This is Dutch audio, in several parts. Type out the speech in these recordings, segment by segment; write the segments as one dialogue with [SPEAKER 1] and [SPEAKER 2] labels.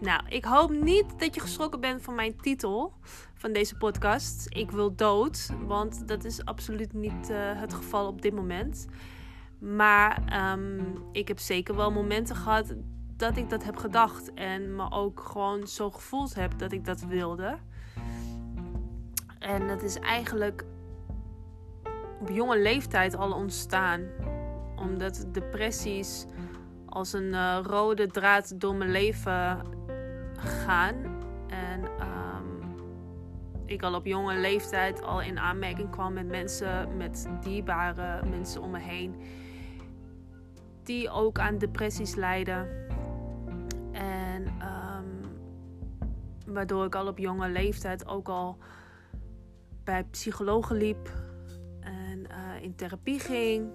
[SPEAKER 1] Nou, ik hoop niet dat je geschrokken bent van mijn titel van deze podcast. Ik wil dood, want dat is absoluut niet uh, het geval op dit moment. Maar um, ik heb zeker wel momenten gehad dat ik dat heb gedacht en me ook gewoon zo gevoeld heb dat ik dat wilde. En dat is eigenlijk op jonge leeftijd al ontstaan. Omdat depressies als een uh, rode draad door mijn leven gaan. En um, ik al op jonge leeftijd al in aanmerking kwam met mensen, met dierbare mensen om me heen. Die ook aan depressies lijden. En um, waardoor ik al op jonge leeftijd ook al bij psychologen liep en uh, in therapie ging.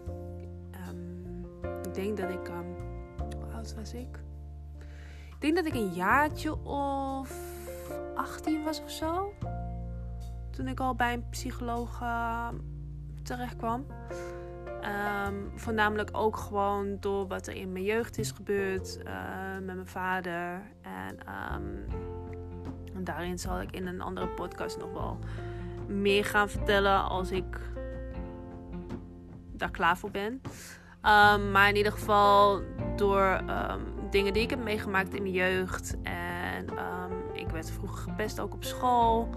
[SPEAKER 1] Um, ik denk dat ik, hoe oud was ik? Ik denk dat ik een jaartje of 18 was of zo. Toen ik al bij een psycholoog uh, terecht kwam. Um, voornamelijk ook gewoon door wat er in mijn jeugd is gebeurd uh, met mijn vader. En, en daarin zal ik in een andere podcast nog wel meer gaan vertellen als ik daar klaar voor ben. Um, maar in ieder geval door dingen die ik heb meegemaakt in mijn jeugd. En ik werd vroeger gepest ook op school.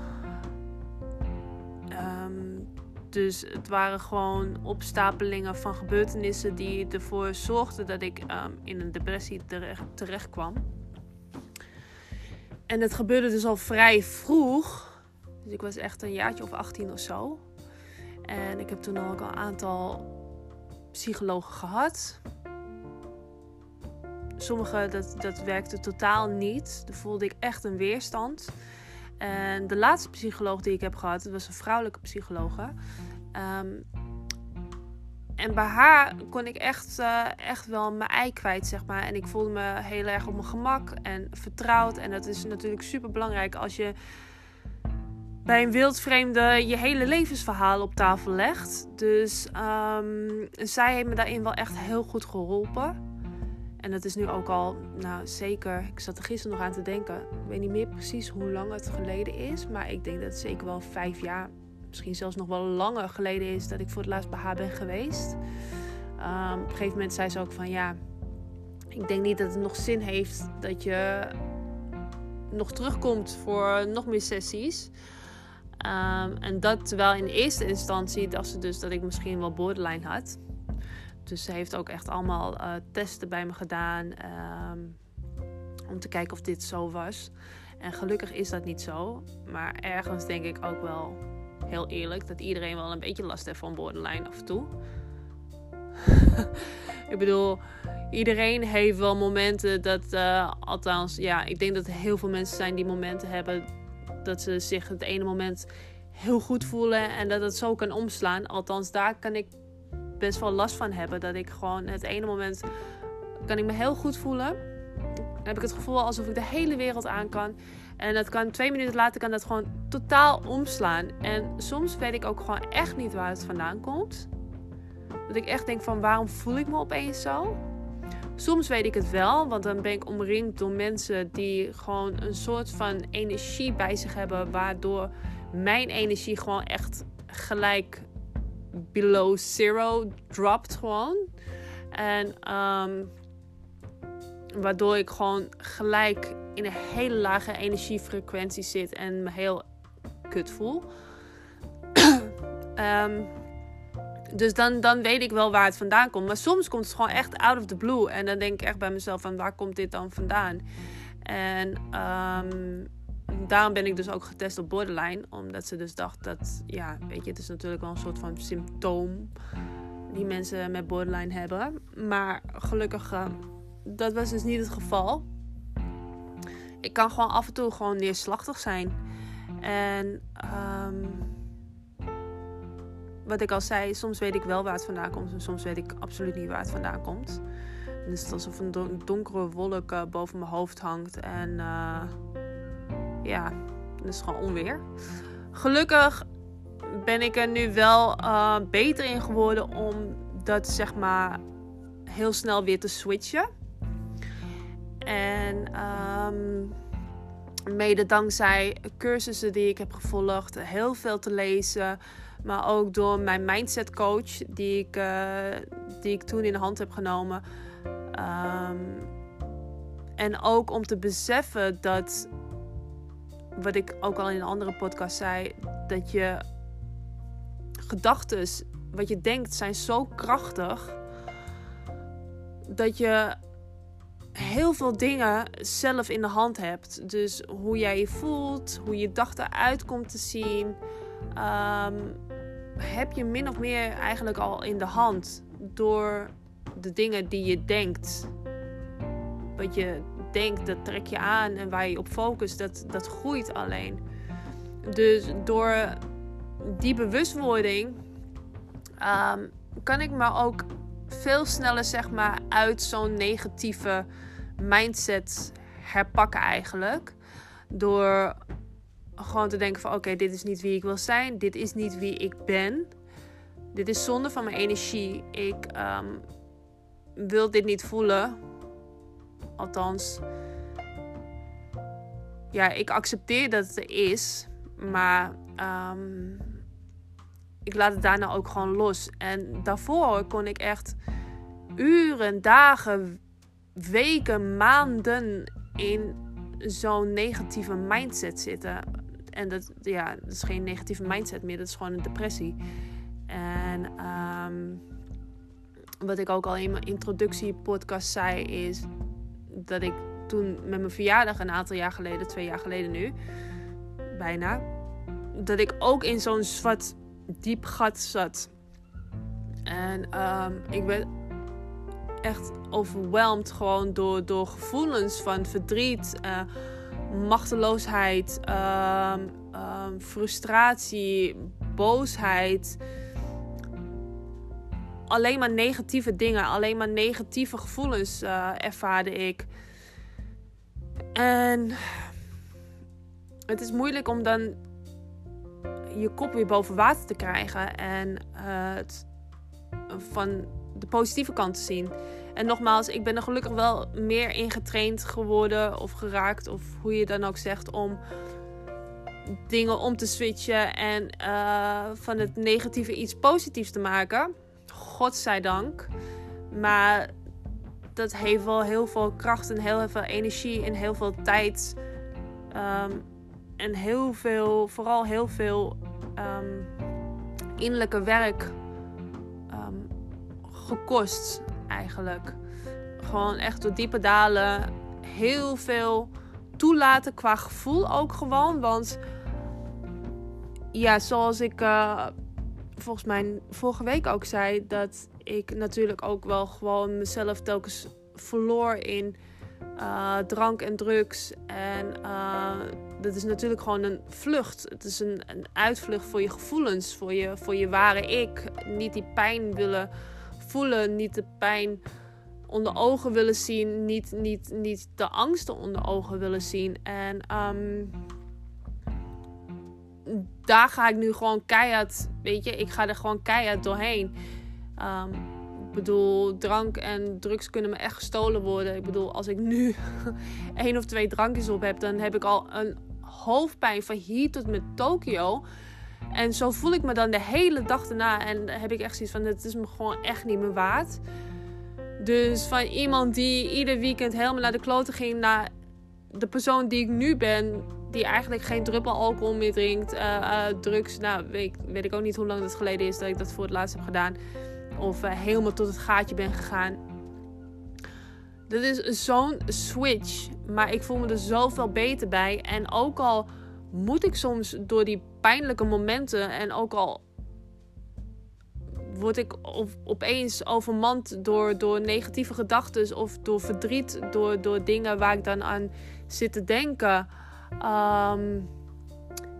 [SPEAKER 1] Dus het waren gewoon opstapelingen van gebeurtenissen die ervoor zorgden dat ik um, in een depressie terecht, terecht kwam. En het gebeurde dus al vrij vroeg. Dus ik was echt een jaartje of 18 of zo. En ik heb toen ook al een aantal psychologen gehad. Sommige, dat, dat werkte totaal niet. Daar voelde ik echt een weerstand. En de laatste psycholoog die ik heb gehad, dat was een vrouwelijke psycholoog. Um, en bij haar kon ik echt, uh, echt wel mijn ei kwijt, zeg maar. En ik voelde me heel erg op mijn gemak en vertrouwd. En dat is natuurlijk super belangrijk als je bij een wildvreemde je hele levensverhaal op tafel legt. Dus um, zij heeft me daarin wel echt heel goed geholpen. En dat is nu ook al, nou zeker, ik zat er gisteren nog aan te denken. Ik weet niet meer precies hoe lang het geleden is. Maar ik denk dat het zeker wel vijf jaar, misschien zelfs nog wel langer geleden is dat ik voor het laatst bij haar ben geweest. Um, op een gegeven moment zei ze ook van ja, ik denk niet dat het nog zin heeft dat je nog terugkomt voor nog meer sessies. Um, en dat terwijl in eerste instantie dacht ze dus dat ik misschien wel borderline had. Dus ze heeft ook echt allemaal uh, testen bij me gedaan. Um, om te kijken of dit zo was. En gelukkig is dat niet zo. Maar ergens denk ik ook wel heel eerlijk dat iedereen wel een beetje last heeft van borderline af en toe. ik bedoel, iedereen heeft wel momenten dat, uh, althans, ja, ik denk dat er heel veel mensen zijn die momenten hebben dat ze zich het ene moment heel goed voelen en dat het zo kan omslaan. Althans, daar kan ik best wel last van hebben. Dat ik gewoon het ene moment kan ik me heel goed voelen. Dan heb ik het gevoel alsof ik de hele wereld aan kan. En dat kan twee minuten later kan dat gewoon totaal omslaan. En soms weet ik ook gewoon echt niet waar het vandaan komt. Dat ik echt denk van waarom voel ik me opeens zo? Soms weet ik het wel, want dan ben ik omringd door mensen die gewoon een soort van energie bij zich hebben, waardoor mijn energie gewoon echt gelijk below zero dropt gewoon. En um, waardoor ik gewoon gelijk in een hele lage energiefrequentie zit en me heel kut voel. um, dus dan, dan weet ik wel waar het vandaan komt. Maar soms komt het gewoon echt out of the blue. En dan denk ik echt bij mezelf van waar komt dit dan vandaan? En um, daarom ben ik dus ook getest op borderline. Omdat ze dus dacht dat, ja, weet je, het is natuurlijk wel een soort van symptoom die mensen met borderline hebben. Maar gelukkig, uh, dat was dus niet het geval. Ik kan gewoon af en toe gewoon neerslachtig zijn. En um, wat ik al zei, soms weet ik wel waar het vandaan komt. En soms weet ik absoluut niet waar het vandaan komt. Dan is het alsof een donkere wolk uh, boven mijn hoofd hangt. En uh, ja, dat is gewoon onweer. Gelukkig ben ik er nu wel uh, beter in geworden om dat zeg maar heel snel weer te switchen. En ehm, mede dankzij cursussen die ik heb gevolgd, heel veel te lezen. Maar ook door mijn mindset coach, die ik, uh, die ik toen in de hand heb genomen. Um, en ook om te beseffen dat, wat ik ook al in een andere podcast zei, dat je gedachten, wat je denkt, zijn zo krachtig. Dat je heel veel dingen zelf in de hand hebt. Dus hoe jij je voelt, hoe je dag eruit komt te zien, um, heb je min of meer eigenlijk al in de hand door de dingen die je denkt. Wat je denkt, dat trek je aan en waar je op focust, dat, dat groeit alleen. Dus door die bewustwording ehm, kan ik me ook veel sneller zeg maar uit zo'n negatieve mindset herpakken eigenlijk. Door gewoon te denken van oké, dit is niet wie ik wil zijn. Dit is niet wie ik ben. Dit is zonde van mijn energie. Ik ehm, wil dit niet voelen. Althans, ja, ik accepteer dat het er is. Maar um, ik laat het daarna ook gewoon los. En daarvoor kon ik echt uren, dagen, weken, maanden in zo'n negatieve mindset zitten. En dat, ja, dat is geen negatieve mindset meer, dat is gewoon een depressie. En um, wat ik ook al in mijn introductiepodcast zei, is dat ik toen met mijn verjaardag een aantal jaar geleden, twee jaar geleden nu, bijna, dat ik ook in zo'n zwart diep gat zat. En um, ik ben echt overweldigd gewoon door, door gevoelens van verdriet, uh, machteloosheid, um, um, frustratie, boosheid. Alleen maar negatieve dingen, alleen maar negatieve gevoelens uh, ervaarde ik. En het is moeilijk om dan je kop weer boven water te krijgen en uh, het van de positieve kant te zien. En nogmaals, ik ben er gelukkig wel meer in getraind geworden of geraakt, of hoe je dan ook zegt, om dingen om te switchen en uh, van het negatieve iets positiefs te maken. Godzijdank. Maar dat heeft wel heel veel kracht en heel veel energie en heel veel tijd. Um, en heel veel, vooral heel veel um, innerlijke werk um, gekost eigenlijk. Gewoon echt door diepe dalen. Heel veel toelaten qua gevoel ook gewoon. Want ja, zoals ik uh, volgens mij vorige week ook zei, dat ik natuurlijk ook wel gewoon mezelf telkens verloor in uh, drank en drugs. En uh, dat is natuurlijk gewoon een vlucht. Het is een, een uitvlucht voor je gevoelens, voor je, voor je ware ik. Niet die pijn willen voelen, niet de pijn onder ogen willen zien, niet, niet, niet de angsten onder ogen willen zien. En um, daar ga ik nu gewoon keihard, weet je, ik ga er gewoon keihard doorheen. Um, ik bedoel, drank en drugs kunnen me echt gestolen worden. Ik bedoel, als ik nu één of twee drankjes op heb, dan heb ik al een hoofdpijn van hier tot met Tokio. En zo voel ik me dan de hele dag daarna. En heb ik echt zoiets van: het is me gewoon echt niet meer waard. Dus van iemand die ieder weekend helemaal naar de kloten ging, naar de persoon die ik nu ben, die eigenlijk geen druppel alcohol meer drinkt, uh, uh, drugs. Nou, weet, weet, ik ook niet hoe lang het geleden is dat ik dat voor het laatst heb gedaan. Of uh, helemaal tot het gaatje ben gegaan. Dat is zo'n switch. Maar ik voel me er zoveel beter bij. En ook al moet ik soms door die pijnlijke momenten en ook al word ik opeens overmand door, door negatieve gedachten of door verdriet, door, door dingen waar ik dan aan zit te denken. Um,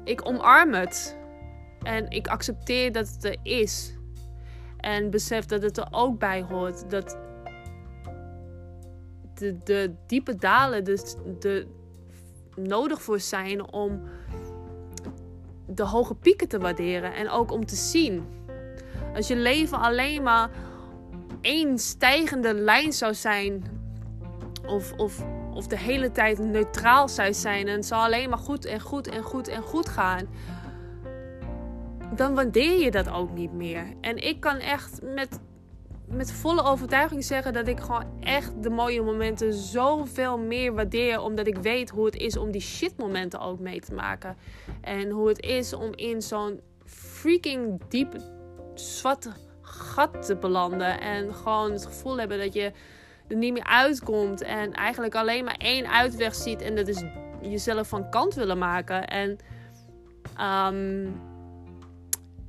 [SPEAKER 1] ik omarm het en ik accepteer dat het er is. En besef dat het er ook bij hoort. Dat de, de diepe dalen dus de, nodig voor zijn om de hoge pieken te waarderen. En ook om te zien. Als je leven alleen maar één stijgende lijn zou zijn. Of, of, of de hele tijd neutraal zou zijn en het zal alleen maar goed en goed en goed en goed gaan, dan waardeer je dat ook niet meer. En ik kan echt met, met volle overtuiging zeggen dat ik gewoon echt de mooie momenten zoveel meer waardeer, omdat ik weet hoe het is om die shitmomenten ook mee te maken. En hoe het is om in zo'n freaking diep zwarte gat te belanden. En gewoon het gevoel hebben dat je er niet meer uitkomt. En eigenlijk alleen maar één uitweg ziet. En dat is jezelf van kant willen maken. En um,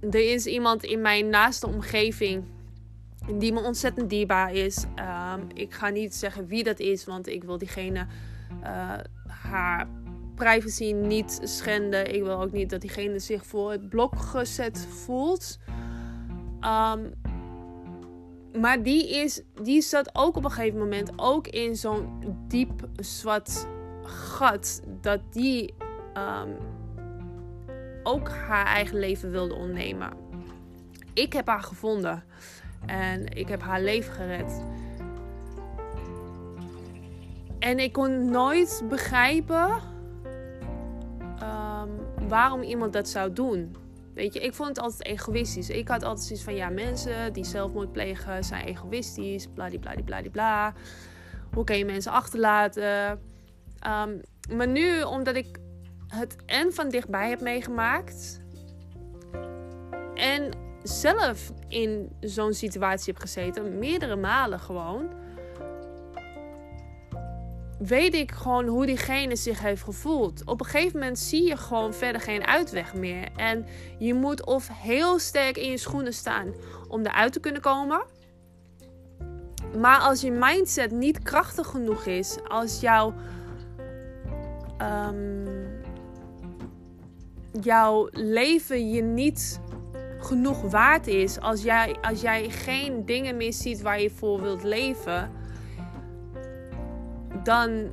[SPEAKER 1] er is iemand in mijn naaste omgeving die me ontzettend dierbaar is. Um, ik ga niet zeggen wie dat is, want ik wil diegene uh, haar privacy niet schenden. Ik wil ook niet dat diegene zich voor het blok gezet voelt. Um, maar die, is, die zat ook op een gegeven moment ook in zo'n diep zwart gat. Dat die um, ook haar eigen leven wilde ontnemen. Ik heb haar gevonden. En ik heb haar leven gered. En ik kon nooit begrijpen um, waarom iemand dat zou doen. Weet je, ik vond het altijd egoïstisch. Ik had altijd zoiets van, ja, mensen die zelfmoord plegen zijn egoïstisch, bladibladibladibla. Hoe kan je mensen achterlaten? Um, maar nu, omdat ik het en van dichtbij heb meegemaakt... en zelf in zo'n situatie heb gezeten, meerdere malen gewoon weet ik gewoon hoe diegene zich heeft gevoeld. Op een gegeven moment zie je gewoon verder geen uitweg meer. En je moet of heel sterk in je schoenen staan om eruit te kunnen komen. Maar als je mindset niet krachtig genoeg is, als jouw, um, jouw leven je niet genoeg waard is, als jij, als jij geen dingen meer ziet waar je voor wilt leven dan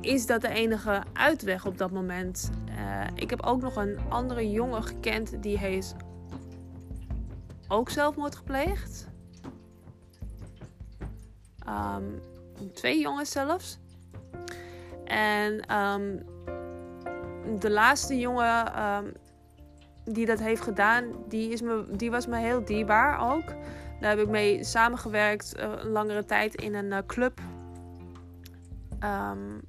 [SPEAKER 1] is dat de enige uitweg op dat moment. Uh, ik heb ook nog een andere jongen gekend die heeft ook zelfmoord gepleegd. Um, twee jongens zelfs. En um, de laatste jongen um, die dat heeft gedaan, die, is me, die was me heel dierbaar ook. Daar heb ik mee samengewerkt uh, een langere tijd in een uh, club Um,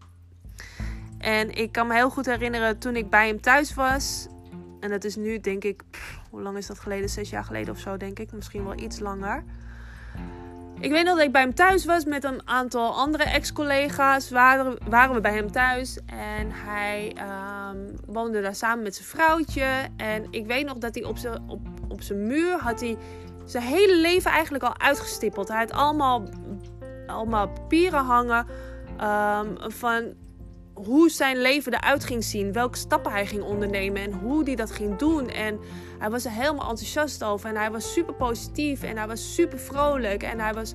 [SPEAKER 1] en ik kan me heel goed herinneren toen ik bij hem thuis was. En dat is nu, denk ik, hoe lang is dat geleden? Zes jaar geleden of zo, denk ik. Misschien wel iets langer. Ik weet nog dat ik bij hem thuis was met een aantal andere ex-collega's. Waren, waren we bij hem thuis. En hij um, woonde daar samen met zijn vrouwtje. En ik weet nog dat hij op zijn, op, op zijn muur had hij zijn hele leven eigenlijk al uitgestippeld. Hij had allemaal, allemaal papieren hangen Um, van hoe zijn leven eruit ging zien, welke stappen hij ging ondernemen en hoe hij dat ging doen. En hij was er helemaal enthousiast over en hij was super positief en hij was super vrolijk en hij was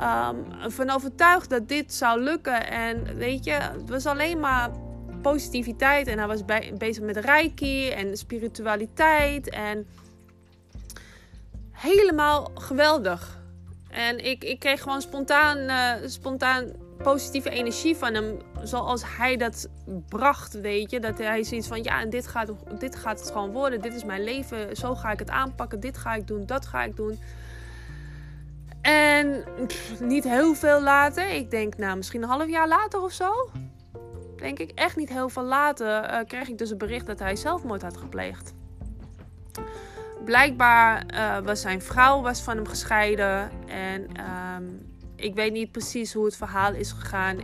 [SPEAKER 1] um, van overtuigd dat dit zou lukken. En weet je, het was alleen maar positiviteit en hij was bezig met reiki en spiritualiteit en helemaal geweldig. En ik, ik kreeg gewoon spontaan, uh, spontaan positieve energie van hem. Zoals hij dat bracht, weet je. Dat hij zoiets van, ja, en dit gaat, dit gaat het gewoon worden. Dit is mijn leven. Zo ga ik het aanpakken. Dit ga ik doen. Dat ga ik doen. En niet heel veel later. Ik denk, nou, misschien een half jaar later of zo. Denk ik, echt niet heel veel later. Uh, kreeg ik dus een bericht dat hij zelfmoord had gepleegd. Blijkbaar uh, was zijn vrouw was van hem gescheiden. En... Um, ik weet niet precies hoe het verhaal is gegaan.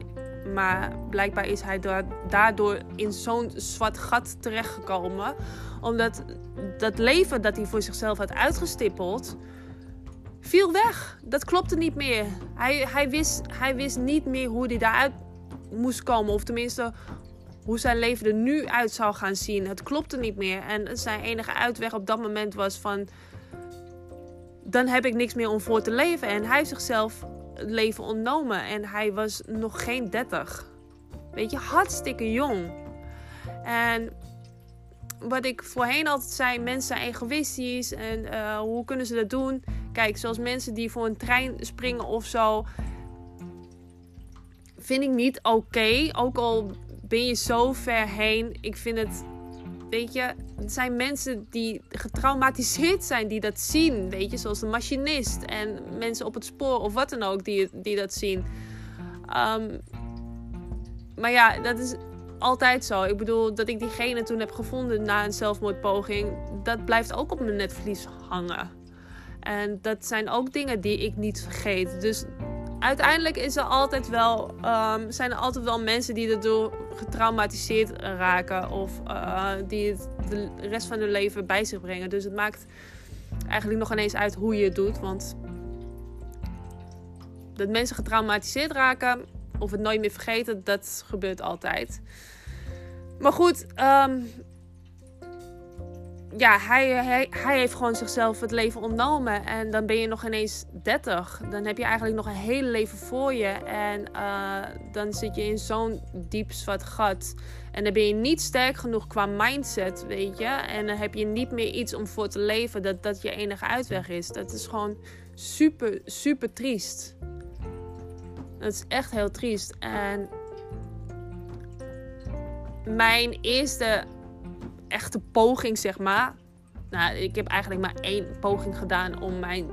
[SPEAKER 1] Maar blijkbaar is hij daardoor in zo'n zwart gat terechtgekomen. Omdat dat leven dat hij voor zichzelf had uitgestippeld, viel weg. Dat klopte niet meer. Hij, hij, wist, hij wist niet meer hoe hij daaruit moest komen. Of tenminste, hoe zijn leven er nu uit zou gaan zien. Het klopte niet meer. En zijn enige uitweg op dat moment was van... Dan heb ik niks meer om voor te leven. En hij heeft zichzelf leven ontnomen. En hij was nog geen 30. Weet je, hartstikke jong. En wat ik voorheen altijd zei, mensen zijn egoïstisch. En uh, hoe kunnen ze dat doen? Kijk, zoals mensen die voor een trein springen of zo. vind ik niet oké. Ook al ben je zo ver heen. Ik vind het weet je, er zijn mensen die getraumatiseerd zijn, die dat zien. Weet je, zoals de machinist en mensen op het spoor of wat dan ook, die, die dat zien. Ehm, maar ja, dat is altijd zo. Ik bedoel, dat ik diegene toen heb gevonden na een zelfmoordpoging, dat blijft ook op mijn netvlies hangen. En dat zijn ook dingen die ik niet vergeet. Dus uiteindelijk is er altijd wel, um, zijn er altijd wel mensen die erdoor getraumatiseerd raken. Of uh, die het de rest van hun leven bij zich brengen. Dus het maakt eigenlijk nog ineens uit hoe je het doet. Want dat mensen getraumatiseerd raken of het nooit meer vergeten, dat gebeurt altijd. Maar goed, um, ja, hij, hij, hij heeft gewoon zichzelf het leven ontnomen. En dan ben je nog ineens 30. Dan heb je eigenlijk nog een hele leven voor je. En uh, dan zit je in zo'n diep zwart gat. En dan ben je niet sterk genoeg qua mindset, weet je. En dan heb je niet meer iets om voor te leven dat dat je enige uitweg is. Dat is gewoon super, super triest. Dat is echt heel triest. En mijn eerste echte poging, zeg maar. Nou, ik heb eigenlijk maar één poging gedaan om mijn,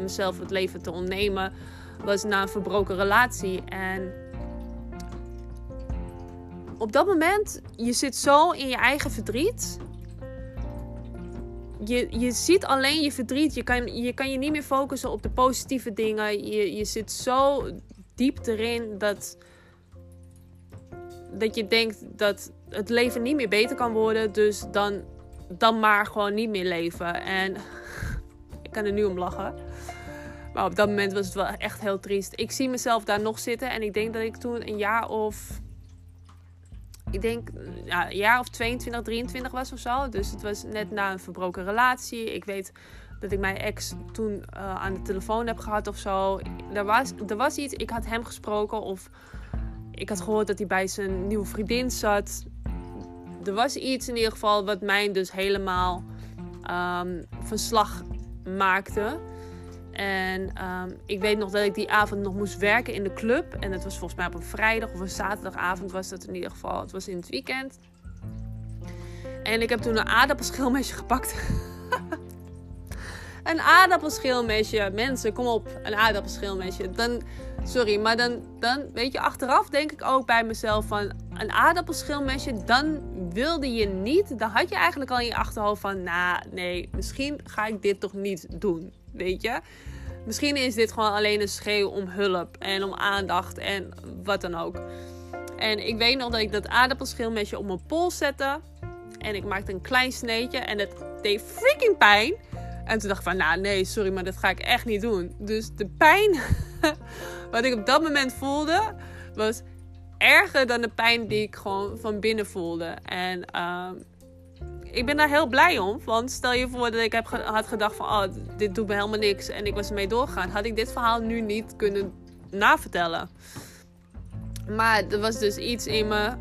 [SPEAKER 1] mezelf het leven te ontnemen. Was na een verbroken relatie. En op dat moment, je zit zo in je eigen verdriet. Je, je ziet alleen je verdriet. Je kan, je kan je niet meer focussen op de positieve dingen. Je, je zit zo diep erin dat, dat je denkt dat het leven niet meer beter kan worden. Dus dan, dan maar gewoon niet meer leven. En ik kan er nu om lachen. Maar op dat moment was het wel echt heel triest. Ik zie mezelf daar nog zitten. En ik denk dat ik toen een jaar of. Ik denk ja, een jaar of 22, 23 was of zo. Dus het was net na een verbroken relatie. Ik weet dat ik mijn ex toen uh, aan de telefoon heb gehad of zo. Was, er was iets. Ik had hem gesproken. Of ik had gehoord dat hij bij zijn nieuwe vriendin zat er was iets in ieder geval wat mij dus helemaal um, verslag maakte. En um, ik weet nog dat ik die avond nog moest werken in de club. En het was volgens mij op een vrijdag of een zaterdagavond was dat in ieder geval. Het was in het weekend. En ik heb toen een aardappelschilmesje gepakt. Een aardappelschilmesje. Mensen, kom op. Een aardappelschilmesje. Dan, sorry, maar dan, dan, weet je, achteraf denk ik ook bij mezelf van... Een aardappelschilmesje, dan wilde je niet. Dan had je eigenlijk al in je achterhoofd van... Nou, nee, misschien ga ik dit toch niet doen. Weet je? Misschien is dit gewoon alleen een schreeuw om hulp en om aandacht en wat dan ook. En ik weet nog dat ik dat aardappelschilmesje op mijn pols zette. En ik maakte een klein sneetje en het deed freaking pijn. En toen dacht ik van, nou nee, sorry, maar dat ga ik echt niet doen. Dus de pijn wat ik op dat moment voelde, was erger dan de pijn die ik gewoon van binnen voelde. En uh, ik ben daar heel blij om. Want stel je voor dat ik heb had gedacht van, oh, dit doet me helemaal niks. En ik was ermee doorgegaan. Had ik dit verhaal nu niet kunnen navertellen. Maar er was dus iets in me,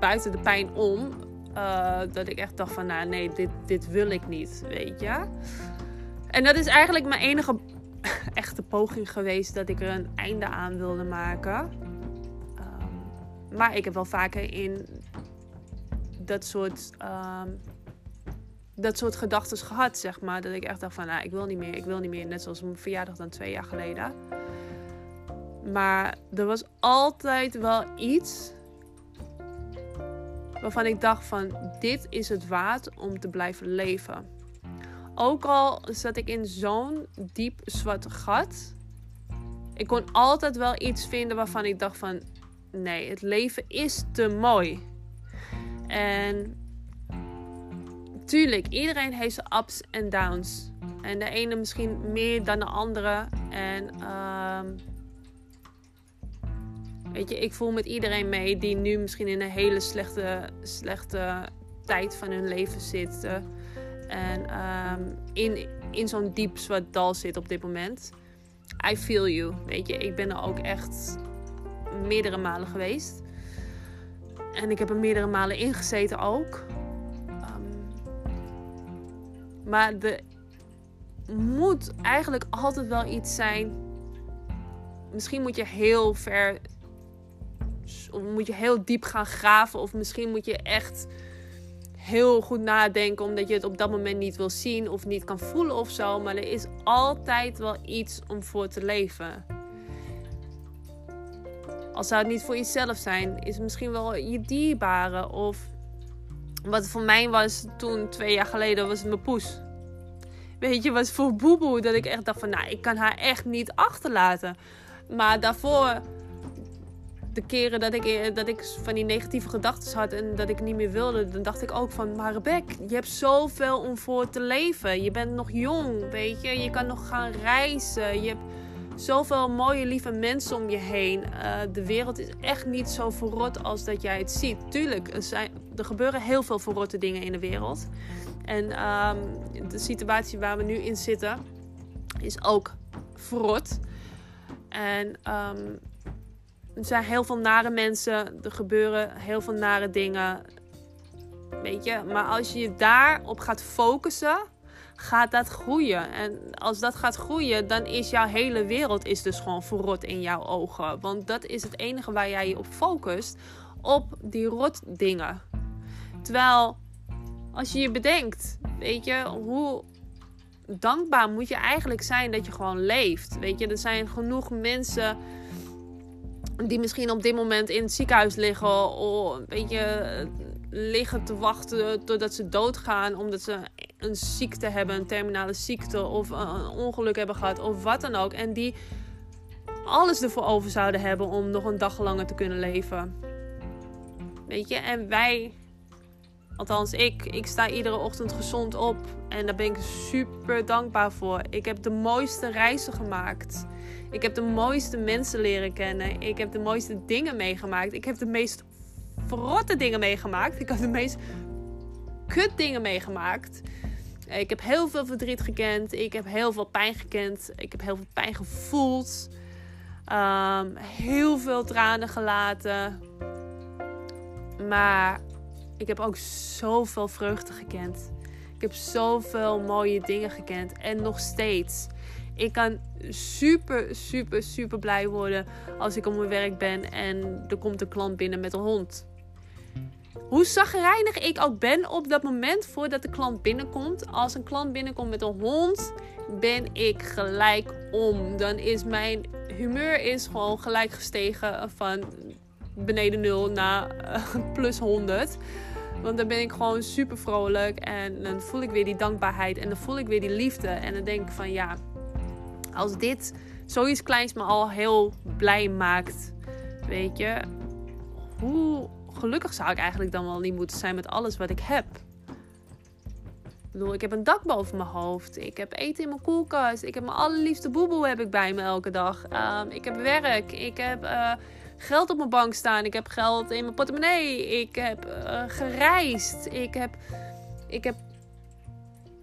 [SPEAKER 1] buiten de pijn om, uh, dat ik echt dacht van, nou nee, dit, dit wil ik niet, weet je. En dat is eigenlijk mijn enige echte poging geweest dat ik er een einde aan wilde maken. Um, maar ik heb wel vaker in dat soort, um, dat soort gedachten gehad, zeg maar. Dat ik echt dacht van, nou, ik wil niet meer, ik wil niet meer. Net zoals mijn verjaardag dan twee jaar geleden. Maar er was altijd wel iets waarvan ik dacht van, dit is het waard om te blijven leven. Ook al zat ik in zo'n diep zwart gat. Ik kon altijd wel iets vinden waarvan ik dacht van... Nee, het leven is te mooi. En tuurlijk, iedereen heeft zijn ups en downs. En de ene misschien meer dan de andere. En um, weet je, ik voel met iedereen mee die nu misschien in een hele slechte, slechte tijd van hun leven zit. En um, in, in zo'n diep zwart dal zit op dit moment. I feel you. Weet je, ik ben er ook echt meerdere malen geweest. En ik heb er meerdere malen ingezeten ook. Um, maar er moet eigenlijk altijd wel iets zijn. Misschien moet je heel ver of moet je heel diep gaan graven. Of misschien moet je echt heel goed nadenken. Omdat je het op dat moment niet wil zien of niet kan voelen of zo. Maar er is altijd wel iets om voor te leven. Als zou het niet voor jezelf zijn, is het misschien wel je dierbare. Of wat voor mij was toen, twee jaar geleden, was het mijn poes. Weet je, was voor Boeboe dat ik echt dacht van, nou, ik kan haar echt niet achterlaten. Maar daarvoor, de keren dat ik, dat ik van die negatieve gedachten had en dat ik niet meer wilde, dan dacht ik ook van, maar Rebek, je hebt zoveel om voor te leven. Je bent nog jong, weet je. Je kan nog gaan reizen. Je hebt zoveel mooie, lieve mensen om je heen. Uh, de wereld is echt niet zo verrot als dat jij het ziet. Tuurlijk, er, zijn, er gebeuren heel veel verrotte dingen in de wereld. En um, de situatie waar we nu in zitten is ook verrot. En um, er zijn heel veel nare mensen. Er gebeuren heel veel nare dingen. Weet je, maar als je je daarop gaat focussen gaat dat groeien. En als dat gaat groeien, dan is jouw hele wereld is dus gewoon verrot in jouw ogen. Want dat is het enige waar jij je op focust. Op die rot dingen. Terwijl, als je je bedenkt, weet je, hoe dankbaar moet je eigenlijk zijn dat je gewoon leeft. Weet je, er zijn genoeg mensen die misschien op dit moment in het ziekenhuis liggen. Of weet je, liggen te wachten totdat ze doodgaan omdat ze een ziekte hebben, een terminale ziekte of een ongeluk hebben gehad of wat dan ook. En die alles ervoor over zouden hebben om nog een dag langer te kunnen leven. Weet je, en wij, althans ik, ik sta iedere ochtend gezond op en daar ben ik super dankbaar voor. Ik heb de mooiste reizen gemaakt. Ik heb de mooiste mensen leren kennen. Ik heb de mooiste dingen meegemaakt. Ik heb de meest verrotte dingen meegemaakt. Ik heb de meest kut dingen meegemaakt. Ik heb heel veel verdriet gekend. Ik heb heel veel pijn gekend. Ik heb heel veel pijn gevoeld. Um, heel veel tranen gelaten. Maar ik heb ook zoveel vreugde gekend. Ik heb zoveel mooie dingen gekend. En nog steeds. Ik kan super, super, super blij worden als ik op mijn werk ben en er komt een klant binnen met een hond. Hoe zagrijnig ik ook ben op dat moment voordat de klant binnenkomt. Als een klant binnenkomt met een hond, ben ik gelijk om. Dan is mijn humeur is gewoon gelijk gestegen van beneden 0 naar uh, plus 100. Want dan ben ik gewoon super vrolijk en dan voel ik weer die dankbaarheid en dan voel ik weer die liefde. En dan denk ik van ja, als dit zoiets kleins me al heel blij maakt, weet je, hoe gelukkig zou ik eigenlijk dan wel niet moeten zijn met alles wat ik heb. Ik bedoel, ik heb een dak boven mijn hoofd. Ik heb eten in mijn koelkast. Ik heb mijn allerliefste boeboe heb ik bij me elke dag. Ehm, ik heb werk. Ik heb uh, geld op mijn bank staan. Ik heb geld in mijn portemonnee. Ik heb uh, gereisd. Ik heb, ik heb...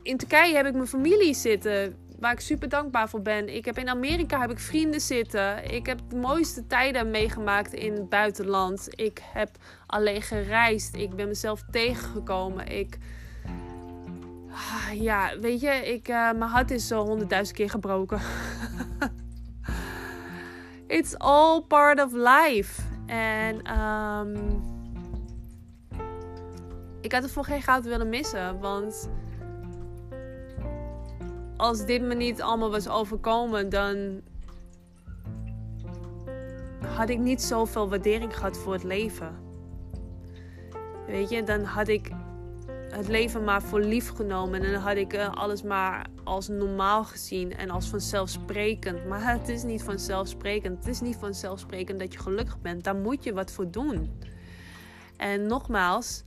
[SPEAKER 1] In Turkije heb ik mijn familie zitten waar ik super dankbaar voor ben. Ik heb in Amerika heb ik vrienden zitten. Ik heb de mooiste tijden meegemaakt in het buitenland. Ik heb alleen gereisd. Ik ben mezelf tegengekomen. Ik ah, ja, weet je, ik, uh, mijn hart is zo honderdduizend keer gebroken. It's all part of life. En um, ik had het voor geen goud willen missen. Want als dit me niet allemaal was overkomen, dan had ik niet zoveel waardering gehad voor het leven. Weet je, dan had ik het leven maar voor lief genomen en dan had ik eh, alles maar als normaal gezien en als vanzelfsprekend. Maar het is niet vanzelfsprekend. Het is niet vanzelfsprekend dat je gelukkig bent. Daar moet je wat voor doen. En nogmaals,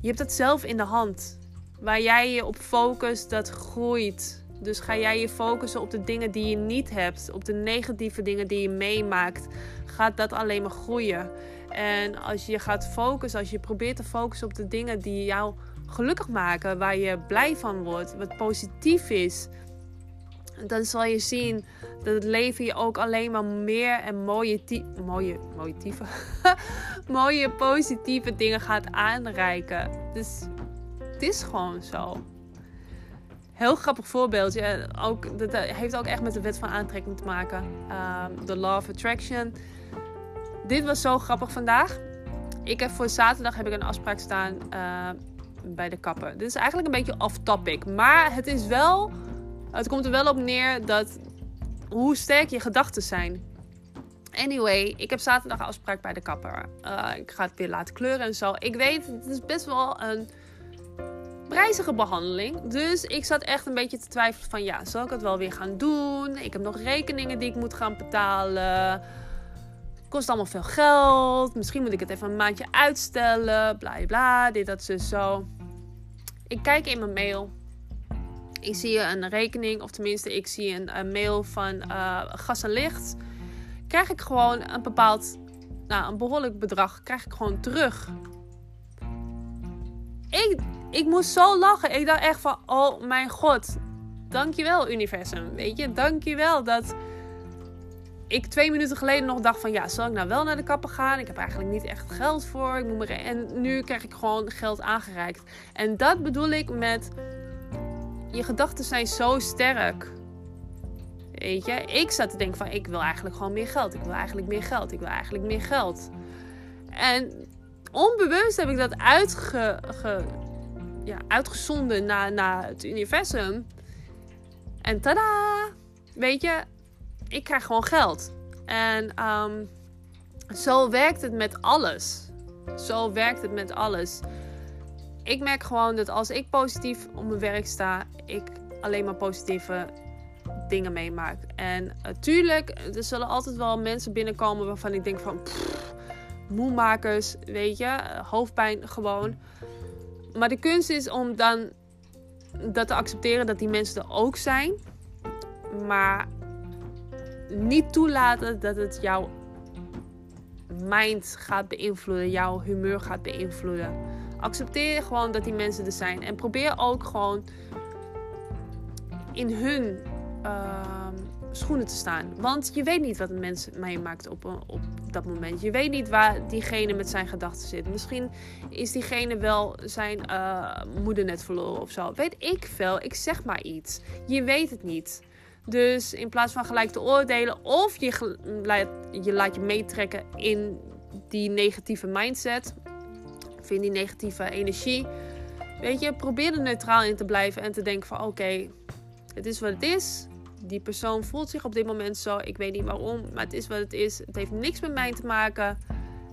[SPEAKER 1] je hebt het zelf in de hand. Waar jij je op focust, dat groeit. Dus ga jij je focussen op de dingen die je niet hebt, op de negatieve dingen die je meemaakt, gaat dat alleen maar groeien. En als je gaat focussen, als je probeert te focussen op de dingen die jou gelukkig maken, waar je blij van wordt, wat positief is, dan zal je zien dat het leven je ook alleen maar meer en mooie, mooie, mooie, mooie positieve dingen gaat aanreiken. Dus het is gewoon zo heel grappig voorbeeldje. Ook, dat heeft ook echt met de wet van aantrekking te maken. Um, de Law of Attraction. dit was zo grappig vandaag. Ik heb voor zaterdag heb ik een afspraak staan uh, bij de kapper. Dit is eigenlijk een beetje off-topic. Maar het is wel. Het komt er wel op neer dat. Hoe sterk je gedachten zijn. Anyway, ik heb zaterdag afspraak bij de kapper. Uh, ik ga het weer laten kleuren en zo. Ik weet, het is best wel een prijzige behandeling. Dus ik zat echt een beetje te twijfelen van ja, zal ik het wel weer gaan doen? Ik heb nog rekeningen die ik moet gaan betalen. Kost allemaal veel geld. Misschien moet ik het even een maandje uitstellen. Bla bla, dit, dat, zo, zo. Ik kijk in mijn mail. Ik zie een rekening, of tenminste, ik zie een, mail van uh, gas en licht. Krijg ik gewoon een bepaald, nou, een behoorlijk bedrag, krijg ik gewoon terug. Ik, ik moest zo lachen. Ik dacht echt van, oh mijn god. Dankjewel, universum. Weet je, dankjewel dat ik twee minuten geleden nog dacht van... Ja, zal ik nou wel naar de kapper gaan? Ik heb eigenlijk niet echt geld voor. Ik moet me en nu krijg ik gewoon geld aangereikt. En dat bedoel ik met... Je gedachten zijn zo sterk. Weet je, ik zat te denken van... Ik wil eigenlijk gewoon meer geld. Ik wil eigenlijk meer geld. Ik wil eigenlijk meer geld. En onbewust heb ik dat uitge, ja, uitgezonden naar, naar het universum. En tada! Weet je, ik krijg gewoon geld. En um, zo werkt het met alles. Zo werkt het met alles. Ik merk gewoon dat als ik positief op mijn werk sta, ik alleen maar positieve dingen meemaak. En natuurlijk, er zullen altijd wel mensen binnenkomen waarvan ik denk van... moemakers, weet je, hoofdpijn gewoon. Maar de kunst is om dan dat te accepteren dat die mensen er ook zijn. Maar niet toelaten dat het jouw mind gaat beïnvloeden, jouw humeur gaat beïnvloeden. Accepteer gewoon dat die mensen er zijn. En probeer ook gewoon in hun ehm, schoenen te staan. Want je weet niet wat een mens meemaakt op, op dat moment. Je weet niet waar diegene met zijn gedachten zit. Misschien is diegene wel zijn uh, moeder net verloren of zo. Weet ik veel. Ik zeg maar iets. Je weet het niet. Dus in plaats van gelijk te oordelen of je, je laat je meetrekken in die negatieve mindset of in die negatieve energie. Weet je, probeer er neutraal in te blijven en te denken van oké, het is wat het is. Die persoon voelt zich op dit moment zo. Ik weet niet waarom, maar het is wat het is. Het heeft niks met mij te maken.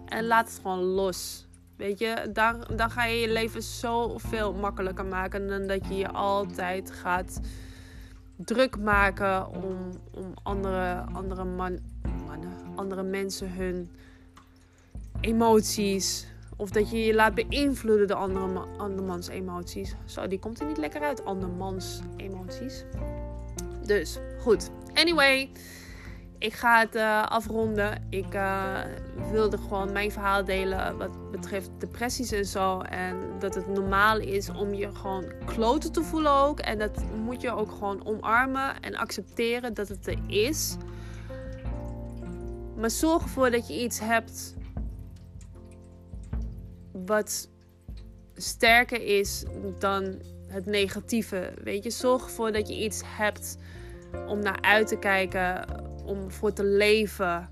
[SPEAKER 1] En laat het gewoon los. Weet je, dan, dan ga je je leven zoveel makkelijker maken dan dat je je altijd gaat druk maken om, om andere, andere man, mannen, andere mensen hun emoties. Of dat je je laat beïnvloeden door andere, andermans emoties. Zo, die komt er niet lekker uit, andermans emoties. Dus, goed. Anyway, ik ga het uh, afronden. Ik uh, wilde gewoon mijn verhaal delen wat betreft depressies en zo. En dat het normaal is om je gewoon kloten te voelen ook. En dat moet je ook gewoon omarmen en accepteren dat het er is. Maar zorg ervoor dat je iets hebt wat sterker is dan het negatieve. Weet je, zorg ervoor dat je iets hebt om naar uit te kijken, om voor te leven.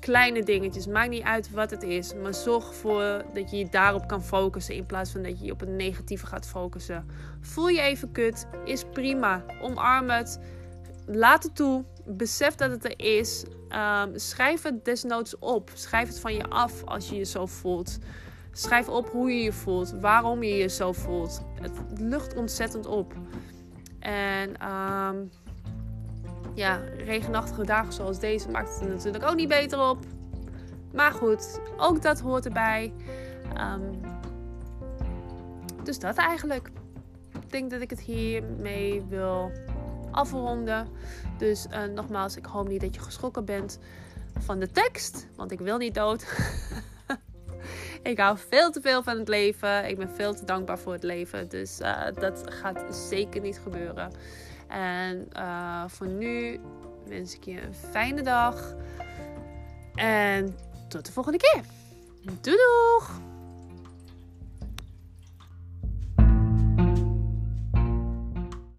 [SPEAKER 1] Kleine dingetjes, maakt niet uit wat het is, maar zorg ervoor dat je je daarop kan focussen in plaats van dat je je op het negatieve gaat focussen. Voel je even kut, is prima. Omarm het, laat het toe, besef dat het er is. Um, schrijf het desnoods op. Schrijf het van je af als je je zo voelt. Schrijf op hoe je je voelt, waarom je je zo voelt. Het lucht ontzettend op. En um, ja, regenachtige dagen zoals deze maakt het er natuurlijk ook niet beter op. Maar goed, ook dat hoort erbij. Um, dus dat eigenlijk. Ik denk dat ik het hiermee wil afronden. Dus uh, nogmaals, ik hoop niet dat je geschrokken bent van de tekst. Want ik wil niet dood. ik hou veel te veel van het leven. Ik ben veel te dankbaar voor het leven. Dus uh, dat gaat zeker niet gebeuren. En uh, voor nu wens ik je een fijne dag. En tot de volgende keer. Doei doeg!